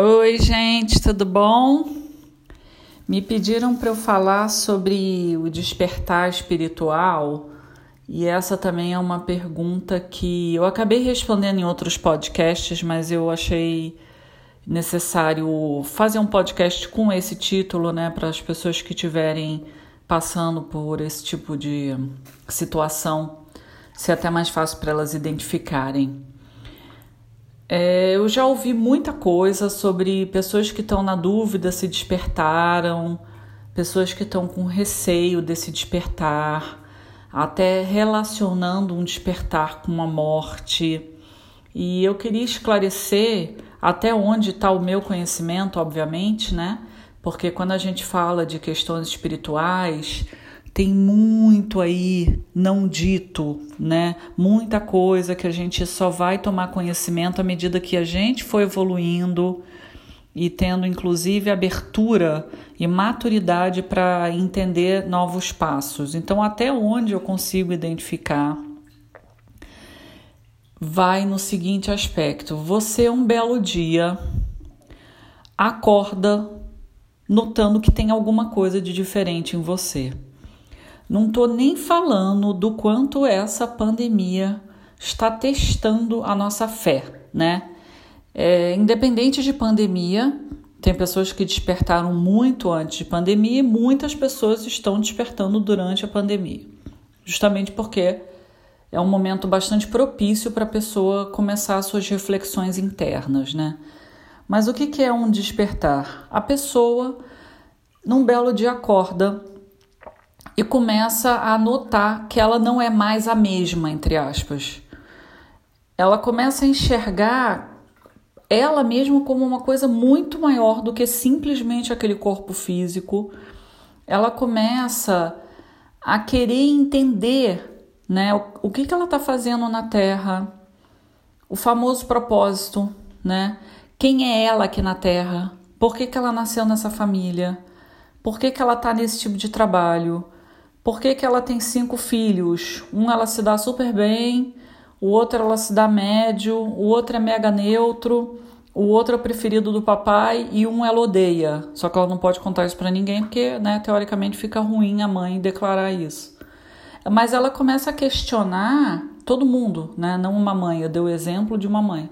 Oi, gente, tudo bom? Me pediram para eu falar sobre o despertar espiritual e essa também é uma pergunta que eu acabei respondendo em outros podcasts, mas eu achei necessário fazer um podcast com esse título, né, para as pessoas que estiverem passando por esse tipo de situação, ser até mais fácil para elas identificarem. É, eu já ouvi muita coisa sobre pessoas que estão na dúvida se despertaram, pessoas que estão com receio desse despertar, até relacionando um despertar com uma morte. E eu queria esclarecer até onde está o meu conhecimento, obviamente, né? Porque quando a gente fala de questões espirituais, tem muito aí não dito, né? Muita coisa que a gente só vai tomar conhecimento à medida que a gente for evoluindo e tendo inclusive abertura e maturidade para entender novos passos. Então, até onde eu consigo identificar vai no seguinte aspecto: você um belo dia acorda notando que tem alguma coisa de diferente em você. Não estou nem falando do quanto essa pandemia está testando a nossa fé, né? É, independente de pandemia, tem pessoas que despertaram muito antes de pandemia e muitas pessoas estão despertando durante a pandemia, justamente porque é um momento bastante propício para a pessoa começar suas reflexões internas, né? Mas o que, é um despertar? A pessoa, num belo dia, acorda e começa a notar que ela não é mais a mesma, entre aspas. Ela começa a enxergar ela mesma como uma coisa muito maior do que simplesmente aquele corpo físico. Ela começa a querer entender né, o, o que, que ela está fazendo na Terra, o famoso propósito, né? Quem é ela aqui na Terra? Por que, que ela nasceu nessa família? Por que, que ela está nesse tipo de trabalho? Por que, que ela tem cinco filhos? Um ela se dá super bem, o outro ela se dá médio, o outro é mega neutro, o outro é o preferido do papai e um ela odeia. Só que ela não pode contar isso para ninguém porque, né, teoricamente fica ruim a mãe declarar isso. Mas ela começa a questionar todo mundo, né? Não uma mãe, eu dei o exemplo de uma mãe.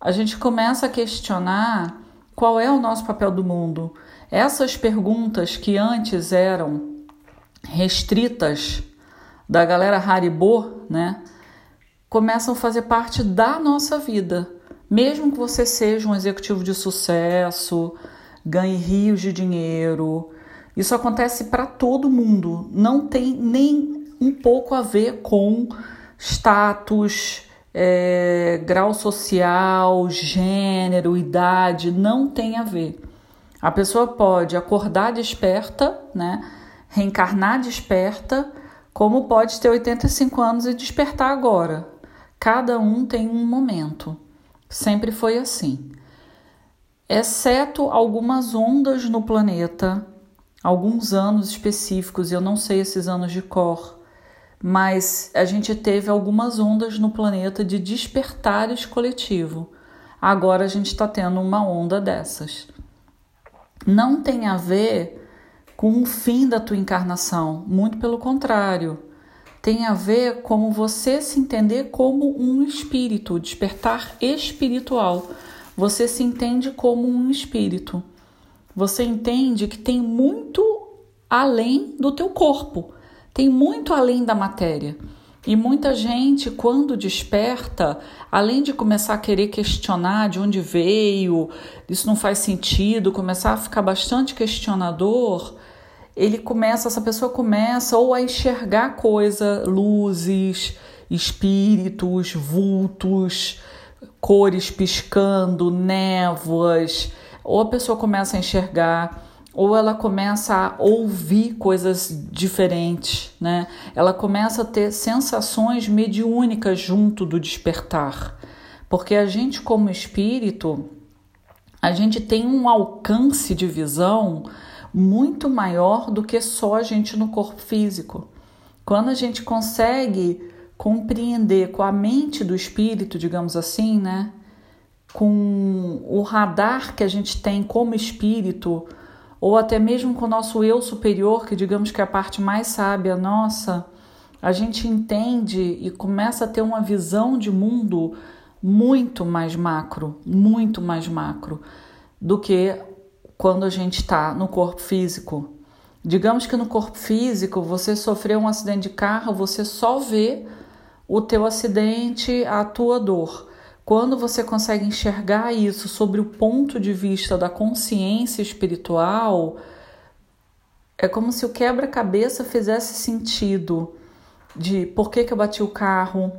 A gente começa a questionar qual é o nosso papel do mundo. Essas perguntas que antes eram restritas da galera Haribo, né, começam a fazer parte da nossa vida. Mesmo que você seja um executivo de sucesso, ganhe rios de dinheiro, isso acontece para todo mundo. Não tem nem um pouco a ver com status, é, grau social, gênero, idade, não tem a ver. A pessoa pode acordar desperta, né? Reencarnar desperta, como pode ter 85 anos e despertar agora. Cada um tem um momento. Sempre foi assim. Exceto algumas ondas no planeta, alguns anos específicos, eu não sei esses anos de cor, mas a gente teve algumas ondas no planeta de despertares coletivo. Agora a gente está tendo uma onda dessas. Não tem a ver com o fim da tua encarnação, muito pelo contrário. Tem a ver com você se entender como um espírito, despertar espiritual. Você se entende como um espírito. Você entende que tem muito além do teu corpo, tem muito além da matéria. E muita gente, quando desperta, além de começar a querer questionar de onde veio, isso não faz sentido, começar a ficar bastante questionador, ele começa, essa pessoa começa ou a enxergar coisa, luzes, espíritos, vultos, cores piscando, névoas, ou a pessoa começa a enxergar, ou ela começa a ouvir coisas diferentes, né? Ela começa a ter sensações mediúnicas junto do despertar. Porque a gente como espírito, a gente tem um alcance de visão muito maior do que só a gente no corpo físico. Quando a gente consegue compreender com a mente do espírito, digamos assim, né? com o radar que a gente tem como espírito, ou até mesmo com o nosso eu superior, que digamos que é a parte mais sábia nossa, a gente entende e começa a ter uma visão de mundo muito mais macro, muito mais macro do que quando a gente está no corpo físico. Digamos que no corpo físico você sofreu um acidente de carro, você só vê o teu acidente, a tua dor. Quando você consegue enxergar isso sobre o ponto de vista da consciência espiritual, é como se o quebra-cabeça fizesse sentido de por que, que eu bati o carro,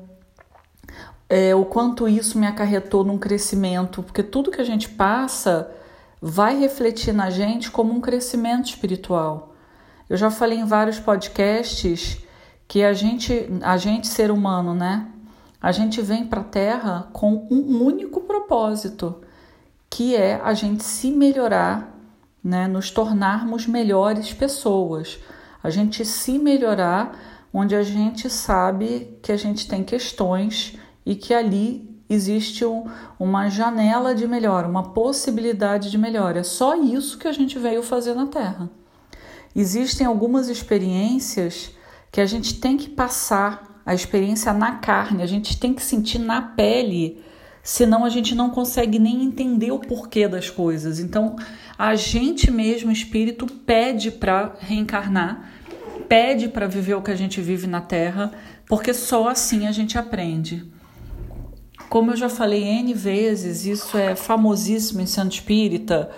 é, o quanto isso me acarretou num crescimento, porque tudo que a gente passa vai refletir na gente como um crescimento espiritual. Eu já falei em vários podcasts que a gente, a gente ser humano, né? A gente vem para a Terra com um único propósito, que é a gente se melhorar, né? Nos tornarmos melhores pessoas. A gente se melhorar onde a gente sabe que a gente tem questões e que ali existe um, uma janela de melhora, uma possibilidade de melhora. É só isso que a gente veio fazer na Terra. Existem algumas experiências que a gente tem que passar, a experiência na carne, a gente tem que sentir na pele, senão a gente não consegue nem entender o porquê das coisas. Então, a gente mesmo, espírito, pede para reencarnar pede para viver o que a gente vive na Terra, porque só assim a gente aprende. Como eu já falei N vezes, isso é famosíssimo em centro espírita.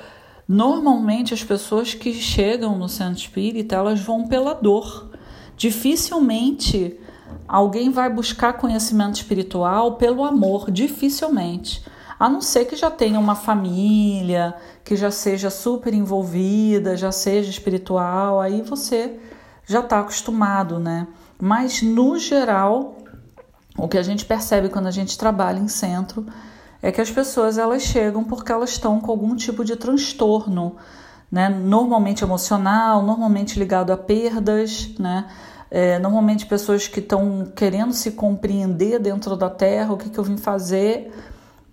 Normalmente as pessoas que chegam no centro espírita, elas vão pela dor. Dificilmente alguém vai buscar conhecimento espiritual pelo amor, dificilmente. A não ser que já tenha uma família, que já seja super envolvida, já seja espiritual, aí você já está acostumado, né? Mas no geral, o que a gente percebe quando a gente trabalha em centro é que as pessoas elas chegam porque elas estão com algum tipo de transtorno, né? Normalmente emocional, normalmente ligado a perdas, né? É, normalmente pessoas que estão querendo se compreender dentro da Terra, o que, que eu vim fazer.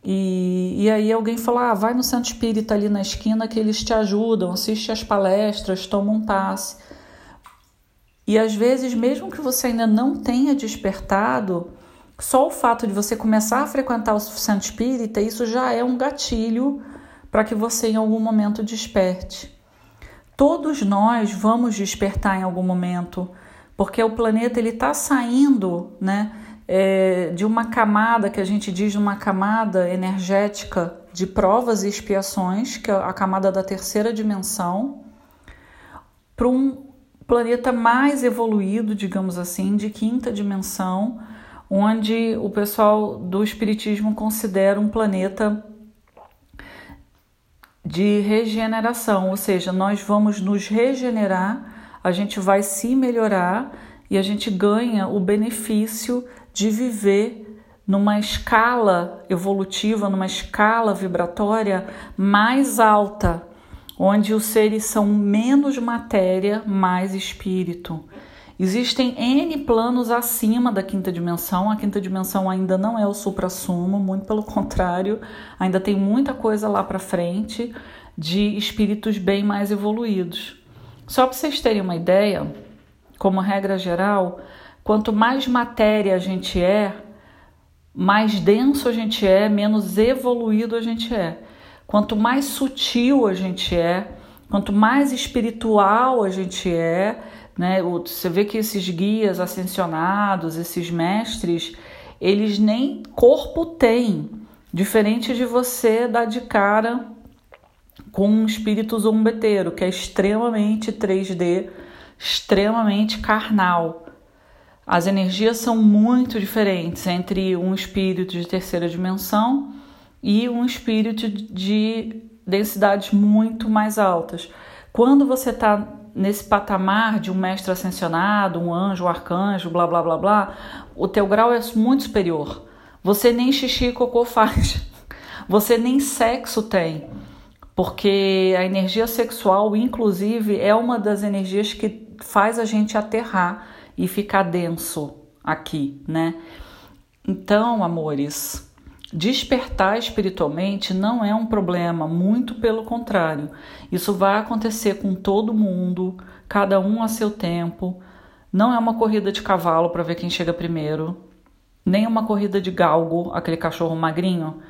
E, e aí alguém fala, ah, vai no centro espírita ali na esquina que eles te ajudam, assiste as palestras, toma um passe. E às vezes, mesmo que você ainda não tenha despertado, só o fato de você começar a frequentar o centro espírita, isso já é um gatilho para que você em algum momento desperte. Todos nós vamos despertar em algum momento, porque o planeta ele está saindo, né, é, de uma camada que a gente diz uma camada energética de provas e expiações, que é a camada da terceira dimensão, para um planeta mais evoluído, digamos assim, de quinta dimensão, onde o pessoal do Espiritismo considera um planeta de regeneração, ou seja, nós vamos nos regenerar, a gente vai se melhorar e a gente ganha o benefício de viver numa escala evolutiva, numa escala vibratória mais alta onde os seres são menos matéria, mais espírito. Existem N planos acima da quinta dimensão. A quinta dimensão ainda não é o supra-sumo, muito pelo contrário, ainda tem muita coisa lá para frente de espíritos bem mais evoluídos. Só para vocês terem uma ideia, como regra geral, quanto mais matéria a gente é, mais denso a gente é, menos evoluído a gente é. Quanto mais sutil a gente é, quanto mais espiritual a gente é, né? Você vê que esses guias ascensionados, esses mestres, eles nem corpo têm, diferente de você dar de cara com um espírito zombeteiro, que é extremamente 3D, extremamente carnal. As energias são muito diferentes entre um espírito de terceira dimensão e um espírito de densidades muito mais altas. Quando você está nesse patamar de um mestre ascensionado, um anjo, um arcanjo, blá blá blá blá, o teu grau é muito superior. Você nem xixi e cocô faz. Você nem sexo tem. Porque a energia sexual, inclusive, é uma das energias que faz a gente aterrar e ficar denso aqui, né? Então, amores, Despertar espiritualmente não é um problema, muito pelo contrário. Isso vai acontecer com todo mundo, cada um a seu tempo. Não é uma corrida de cavalo para ver quem chega primeiro, nem uma corrida de galgo, aquele cachorro magrinho,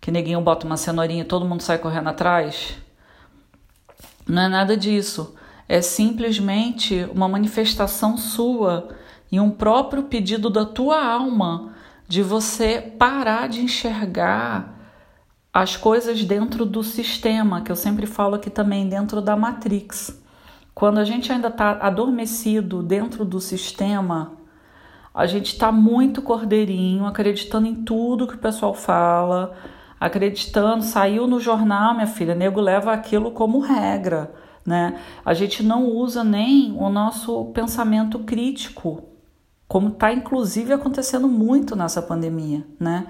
que neguinho bota uma cenourinha e todo mundo sai correndo atrás. Não é nada disso. É simplesmente uma manifestação sua e um próprio pedido da tua alma de você parar de enxergar as coisas dentro do sistema, que eu sempre falo aqui também, dentro da Matrix. Quando a gente ainda está adormecido dentro do sistema, a gente está muito cordeirinho, acreditando em tudo que o pessoal fala, acreditando, saiu no jornal, minha filha, nego leva aquilo como regra, né? A gente não usa nem o nosso pensamento crítico como está inclusive acontecendo muito nessa pandemia, né?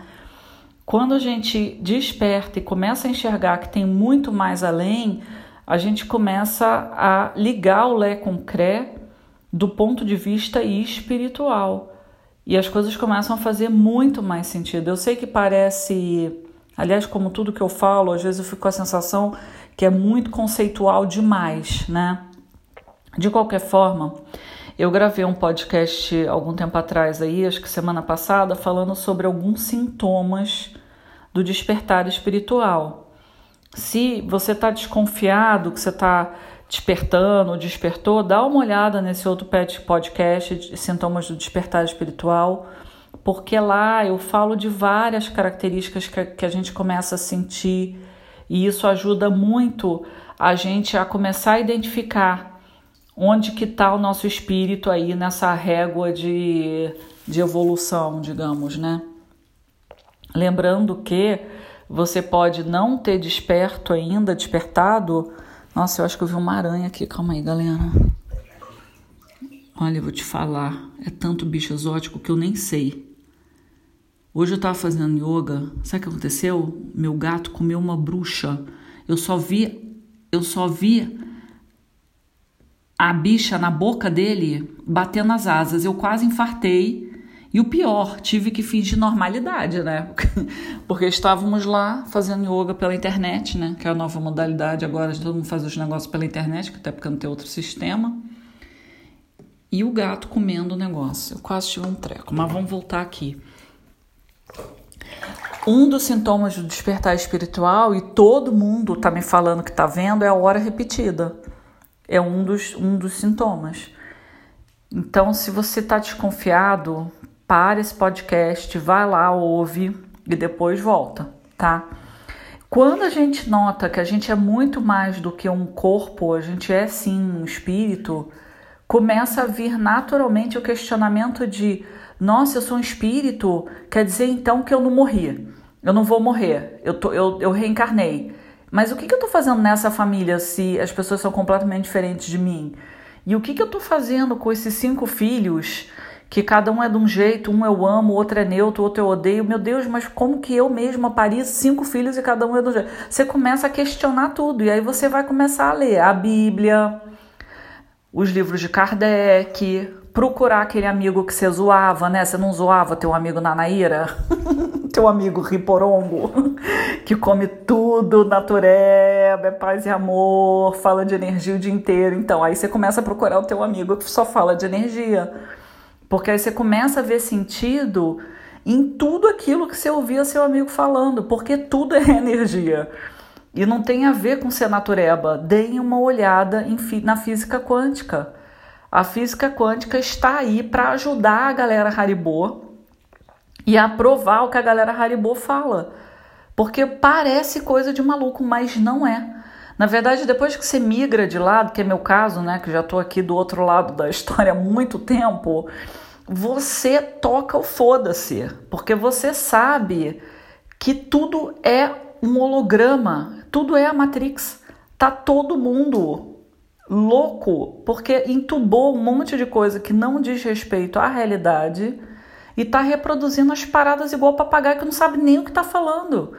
Quando a gente desperta e começa a enxergar que tem muito mais além, a gente começa a ligar o Lé com Cré do ponto de vista espiritual. E as coisas começam a fazer muito mais sentido. Eu sei que parece, aliás, como tudo que eu falo, às vezes eu fico com a sensação que é muito conceitual demais, né? De qualquer forma, eu gravei um podcast algum tempo atrás aí, acho que semana passada, falando sobre alguns sintomas do despertar espiritual. Se você está desconfiado que você está despertando, despertou, dá uma olhada nesse outro podcast sintomas do despertar espiritual, porque lá eu falo de várias características que a gente começa a sentir e isso ajuda muito a gente a começar a identificar onde que está o nosso espírito aí nessa régua de, de evolução, digamos, né? Lembrando que você pode não ter desperto ainda, despertado. Nossa, eu acho que eu vi uma aranha aqui. Calma aí, galera. Olha, eu vou te falar. É tanto bicho exótico que eu nem sei. Hoje eu tava fazendo yoga. Sabe o que aconteceu? Meu gato comeu uma bruxa. Eu só vi. Eu só vi a bicha na boca dele batendo as asas. Eu quase infartei. E o pior, tive que fingir normalidade, né? Porque estávamos lá fazendo yoga pela internet, né? Que é a nova modalidade agora todo mundo fazer os negócios pela internet, até porque não tem outro sistema. E o gato comendo o negócio. Eu quase tive um treco, mas vamos voltar aqui. Um dos sintomas do despertar espiritual, e todo mundo tá me falando que tá vendo, é a hora repetida. É um dos, um dos sintomas. Então, se você está desconfiado, para esse podcast, vai lá, ouve e depois volta, tá? Quando a gente nota que a gente é muito mais do que um corpo, a gente é sim um espírito, começa a vir naturalmente o questionamento de: nossa, eu sou um espírito, quer dizer então que eu não morri, eu não vou morrer, eu, tô, eu, eu reencarnei. Mas o que, que eu estou fazendo nessa família se as pessoas são completamente diferentes de mim? E o que, que eu estou fazendo com esses cinco filhos que cada um é de um jeito, um eu amo, outro é neutro, outro eu odeio. Meu Deus, mas como que eu mesma pari cinco filhos e cada um é de um jeito? Você começa a questionar tudo e aí você vai começar a ler a Bíblia, os livros de Kardec, procurar aquele amigo que você zoava, né? Você não zoava teu amigo Nanaíra? teu amigo Riporongo, que come tudo, natureba, é paz e amor, fala de energia o dia inteiro. Então, aí você começa a procurar o teu amigo que só fala de energia. Porque aí você começa a ver sentido em tudo aquilo que você ouvia seu amigo falando, porque tudo é energia. E não tem a ver com ser natureba. Deem uma olhada em, na física quântica. A física quântica está aí para ajudar a galera Haribo e aprovar o que a galera Haribo fala. Porque parece coisa de maluco, mas não é. Na verdade, depois que você migra de lado, que é meu caso, né, que já estou aqui do outro lado da história há muito tempo, você toca o foda-se, porque você sabe que tudo é um holograma, tudo é a Matrix. Tá todo mundo louco porque entubou um monte de coisa que não diz respeito à realidade e tá reproduzindo as paradas igual papagaio que não sabe nem o que tá falando.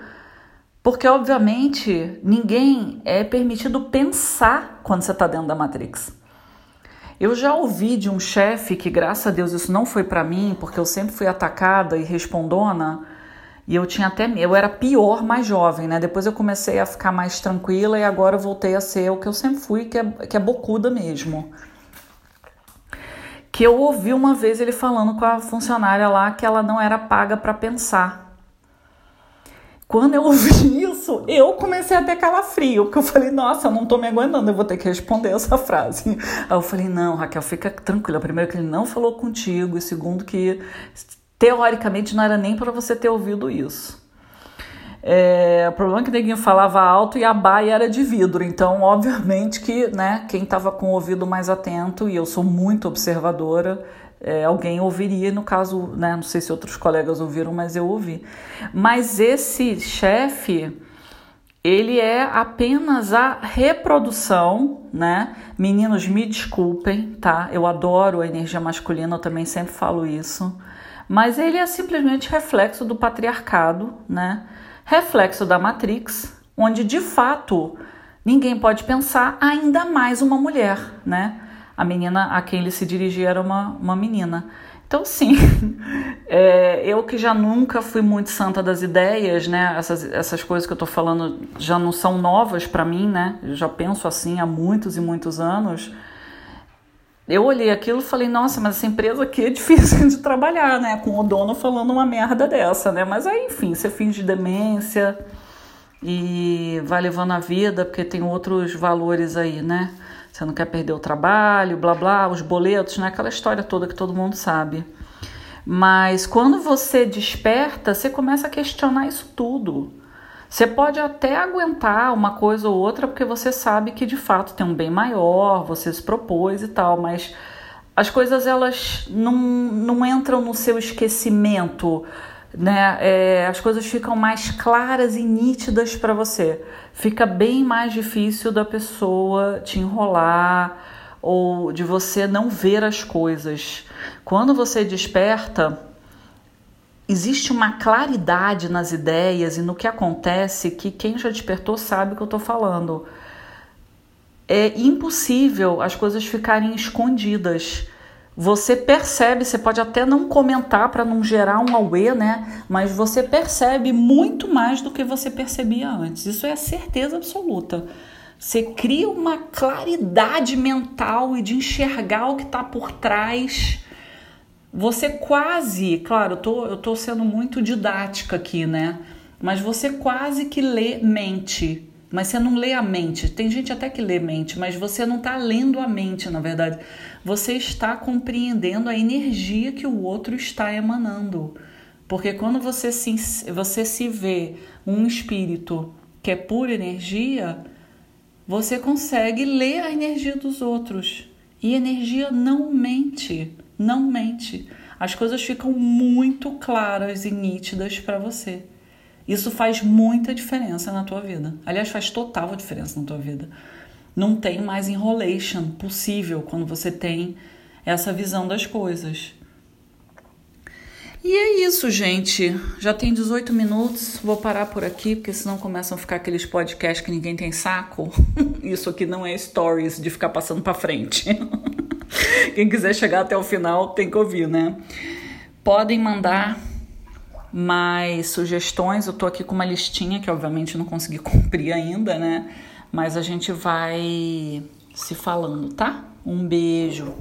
Porque, obviamente, ninguém é permitido pensar quando você está dentro da Matrix. Eu já ouvi de um chefe que, graças a Deus, isso não foi para mim, porque eu sempre fui atacada e respondona. E eu tinha até eu era pior mais jovem, né? Depois eu comecei a ficar mais tranquila e agora eu voltei a ser o que eu sempre fui, que é, que é bocuda mesmo. Que eu ouvi uma vez ele falando com a funcionária lá que ela não era paga para pensar. Quando eu ouvi isso, eu comecei a ter calafrio, porque eu falei, nossa, eu não tô me aguentando, eu vou ter que responder essa frase. Aí eu falei, não, Raquel, fica tranquila. Primeiro que ele não falou contigo, e segundo que teoricamente não era nem para você ter ouvido isso. É, o problema é que o neguinho falava alto e a baia era de vidro, então obviamente que né, quem estava com o ouvido mais atento, e eu sou muito observadora, é, alguém ouviria, no caso, né, não sei se outros colegas ouviram, mas eu ouvi. Mas esse chefe, ele é apenas a reprodução, né? Meninos, me desculpem, tá? Eu adoro a energia masculina, eu também sempre falo isso. Mas ele é simplesmente reflexo do patriarcado, né? Reflexo da Matrix, onde de fato ninguém pode pensar ainda mais uma mulher, né? a menina a quem ele se dirigia era uma, uma menina. Então, sim, é, eu que já nunca fui muito santa das ideias, né? Essas, essas coisas que eu tô falando já não são novas para mim, né? Eu já penso assim há muitos e muitos anos. Eu olhei aquilo e falei, nossa, mas essa empresa aqui é difícil de trabalhar, né? Com o dono falando uma merda dessa, né? Mas aí, enfim, você finge demência e vai levando a vida, porque tem outros valores aí, né? Você não quer perder o trabalho, blá blá, os boletos, né? Aquela história toda que todo mundo sabe. Mas quando você desperta, você começa a questionar isso tudo. Você pode até aguentar uma coisa ou outra porque você sabe que de fato tem um bem maior, você se propôs e tal, mas as coisas elas não, não entram no seu esquecimento né? É, as coisas ficam mais claras e nítidas para você. Fica bem mais difícil da pessoa te enrolar ou de você não ver as coisas. Quando você desperta, existe uma claridade nas ideias e no que acontece que quem já despertou sabe o que eu estou falando. É impossível as coisas ficarem escondidas você percebe, você pode até não comentar para não gerar um auê, né? Mas você percebe muito mais do que você percebia antes. Isso é certeza absoluta. Você cria uma claridade mental e de enxergar o que está por trás. Você quase, claro, eu tô, eu tô sendo muito didática aqui, né? Mas você quase que lê mente mas você não lê a mente. Tem gente até que lê mente, mas você não está lendo a mente, na verdade. Você está compreendendo a energia que o outro está emanando. Porque quando você se, você se vê um espírito que é pura energia, você consegue ler a energia dos outros. E energia não mente, não mente. As coisas ficam muito claras e nítidas para você. Isso faz muita diferença na tua vida. Aliás, faz total diferença na tua vida. Não tem mais enrolation possível quando você tem essa visão das coisas. E é isso, gente. Já tem 18 minutos. Vou parar por aqui, porque senão começam a ficar aqueles podcasts que ninguém tem saco. Isso aqui não é stories de ficar passando para frente. Quem quiser chegar até o final tem que ouvir, né? Podem mandar mais sugestões. Eu tô aqui com uma listinha que obviamente não consegui cumprir ainda, né? Mas a gente vai se falando, tá? Um beijo.